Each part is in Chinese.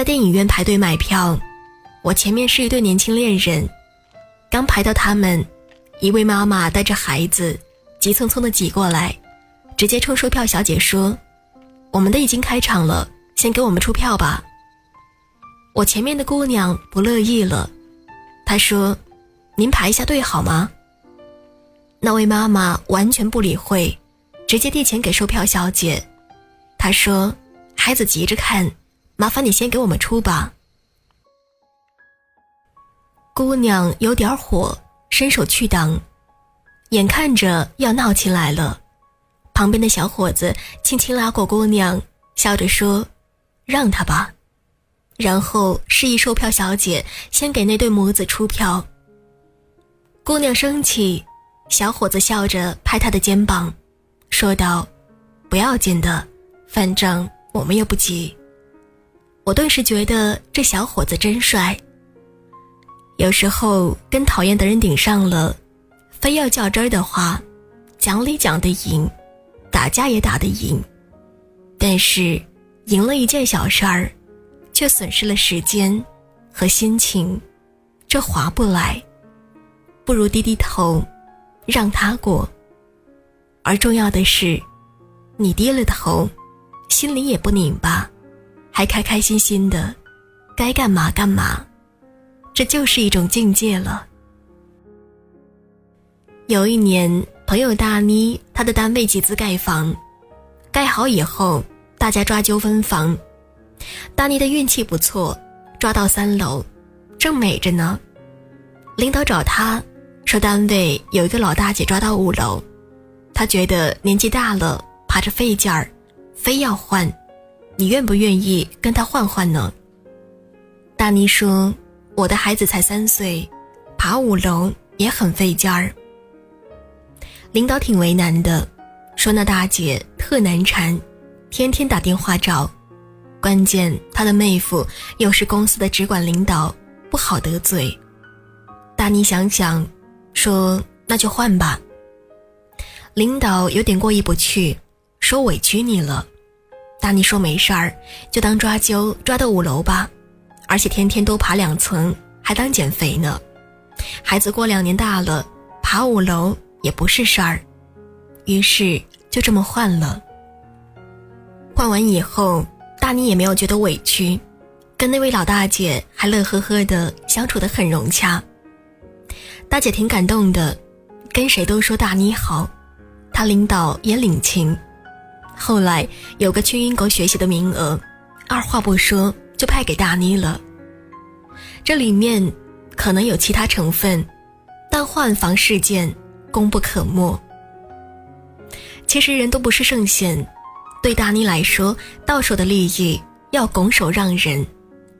在电影院排队买票，我前面是一对年轻恋人，刚排到他们，一位妈妈带着孩子，急匆匆的挤过来，直接冲售票小姐说：“我们的已经开场了，先给我们出票吧。”我前面的姑娘不乐意了，她说：“您排一下队好吗？”那位妈妈完全不理会，直接递钱给售票小姐，她说：“孩子急着看。”麻烦你先给我们出吧。姑娘有点火，伸手去挡，眼看着要闹起来了，旁边的小伙子轻轻拉过姑娘，笑着说：“让他吧。”然后示意售票小姐先给那对母子出票。姑娘生气，小伙子笑着拍她的肩膀，说道：“不要紧的，反正我们又不急。”我顿时觉得这小伙子真帅。有时候跟讨厌的人顶上了，非要较真儿的话，讲理讲得赢，打架也打得赢，但是赢了一件小事儿，却损失了时间和心情，这划不来。不如低低头，让他过。而重要的是，你低了头，心里也不拧巴。还开开心心的，该干嘛干嘛，这就是一种境界了。有一年，朋友大妮，她的单位集资盖房，盖好以后，大家抓阄分房。大妮的运气不错，抓到三楼，正美着呢。领导找她说，单位有一个老大姐抓到五楼，她觉得年纪大了，爬着费劲儿，非要换。你愿不愿意跟他换换呢？大妮说：“我的孩子才三岁，爬五楼也很费劲儿。”领导挺为难的，说：“那大姐特难缠，天天打电话找，关键她的妹夫又是公司的直管领导，不好得罪。”大妮想想，说：“那就换吧。”领导有点过意不去，说：“委屈你了。”大妮说：“没事儿，就当抓阄抓到五楼吧，而且天天多爬两层，还当减肥呢。孩子过两年大了，爬五楼也不是事儿。”于是就这么换了。换完以后，大妮也没有觉得委屈，跟那位老大姐还乐呵呵的相处的很融洽。大姐挺感动的，跟谁都说大妮好，她领导也领情。后来有个去英国学习的名额，二话不说就派给大妮了。这里面可能有其他成分，但换房事件功不可没。其实人都不是圣贤，对大妮来说，到手的利益要拱手让人，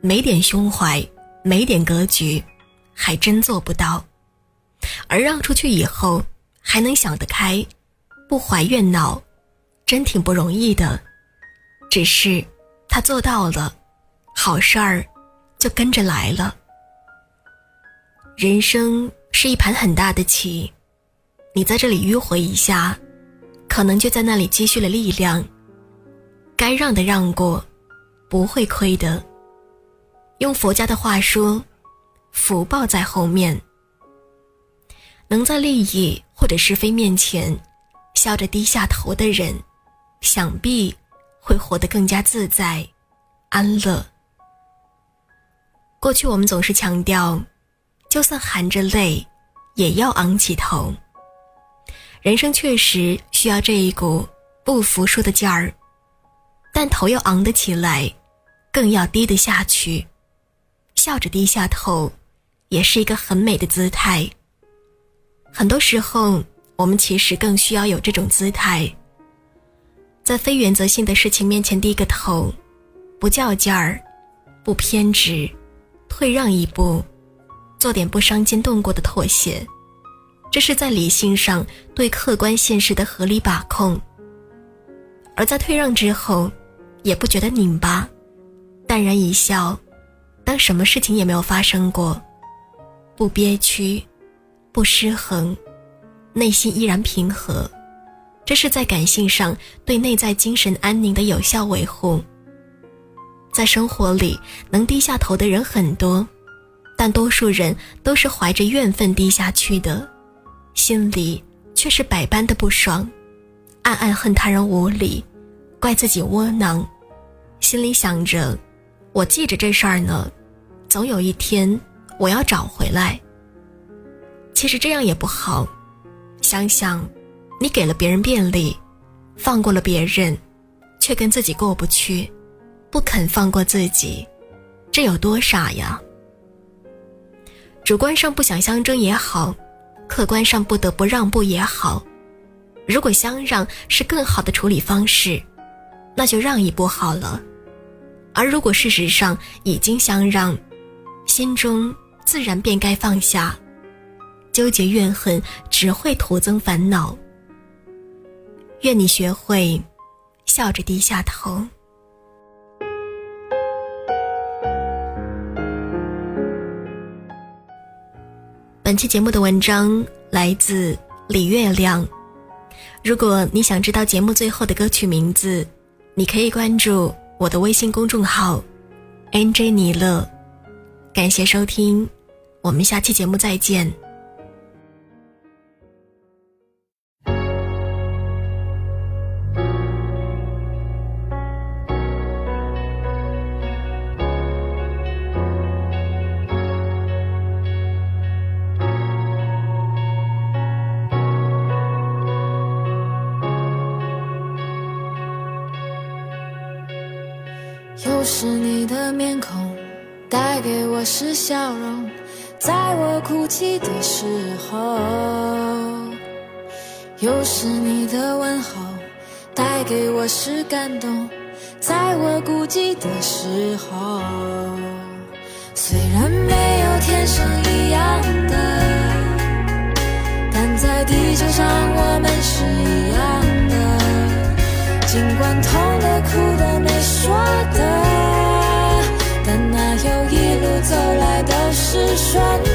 没点胸怀，没点格局，还真做不到。而让出去以后，还能想得开，不怀怨恼。真挺不容易的，只是他做到了，好事儿就跟着来了。人生是一盘很大的棋，你在这里迂回一下，可能就在那里积蓄了力量。该让的让过，不会亏的。用佛家的话说，福报在后面。能在利益或者是非面前，笑着低下头的人。想必会活得更加自在、安乐。过去我们总是强调，就算含着泪，也要昂起头。人生确实需要这一股不服输的劲儿，但头要昂得起来，更要低得下去。笑着低下头，也是一个很美的姿态。很多时候，我们其实更需要有这种姿态。在非原则性的事情面前低个头，不较劲儿，不偏执，退让一步，做点不伤筋动骨的妥协，这是在理性上对客观现实的合理把控。而在退让之后，也不觉得拧巴，淡然一笑，当什么事情也没有发生过，不憋屈，不失衡，内心依然平和。这是在感性上对内在精神安宁的有效维护。在生活里能低下头的人很多，但多数人都是怀着怨愤低下去的，心里却是百般的不爽，暗暗恨他人无理，怪自己窝囊，心里想着，我记着这事儿呢，总有一天我要找回来。其实这样也不好，想想，你给了别人便利，放过了别人。却跟自己过不去，不肯放过自己，这有多傻呀？主观上不想相争也好，客观上不得不让步也好，如果相让是更好的处理方式，那就让一步好了；而如果事实上已经相让，心中自然便该放下，纠结怨恨只会徒增烦恼。愿你学会。笑着低下头。本期节目的文章来自李月亮。如果你想知道节目最后的歌曲名字，你可以关注我的微信公众号 “nj 尼乐”。感谢收听，我们下期节目再见。是你的面孔，带给我是笑容，在我哭泣的时候；又是你的问候，带给我是感动，在我孤寂的时候。虽然没有天生一样的，但在地球上我们是一样的。尽管痛的、哭的、没说的。是旋。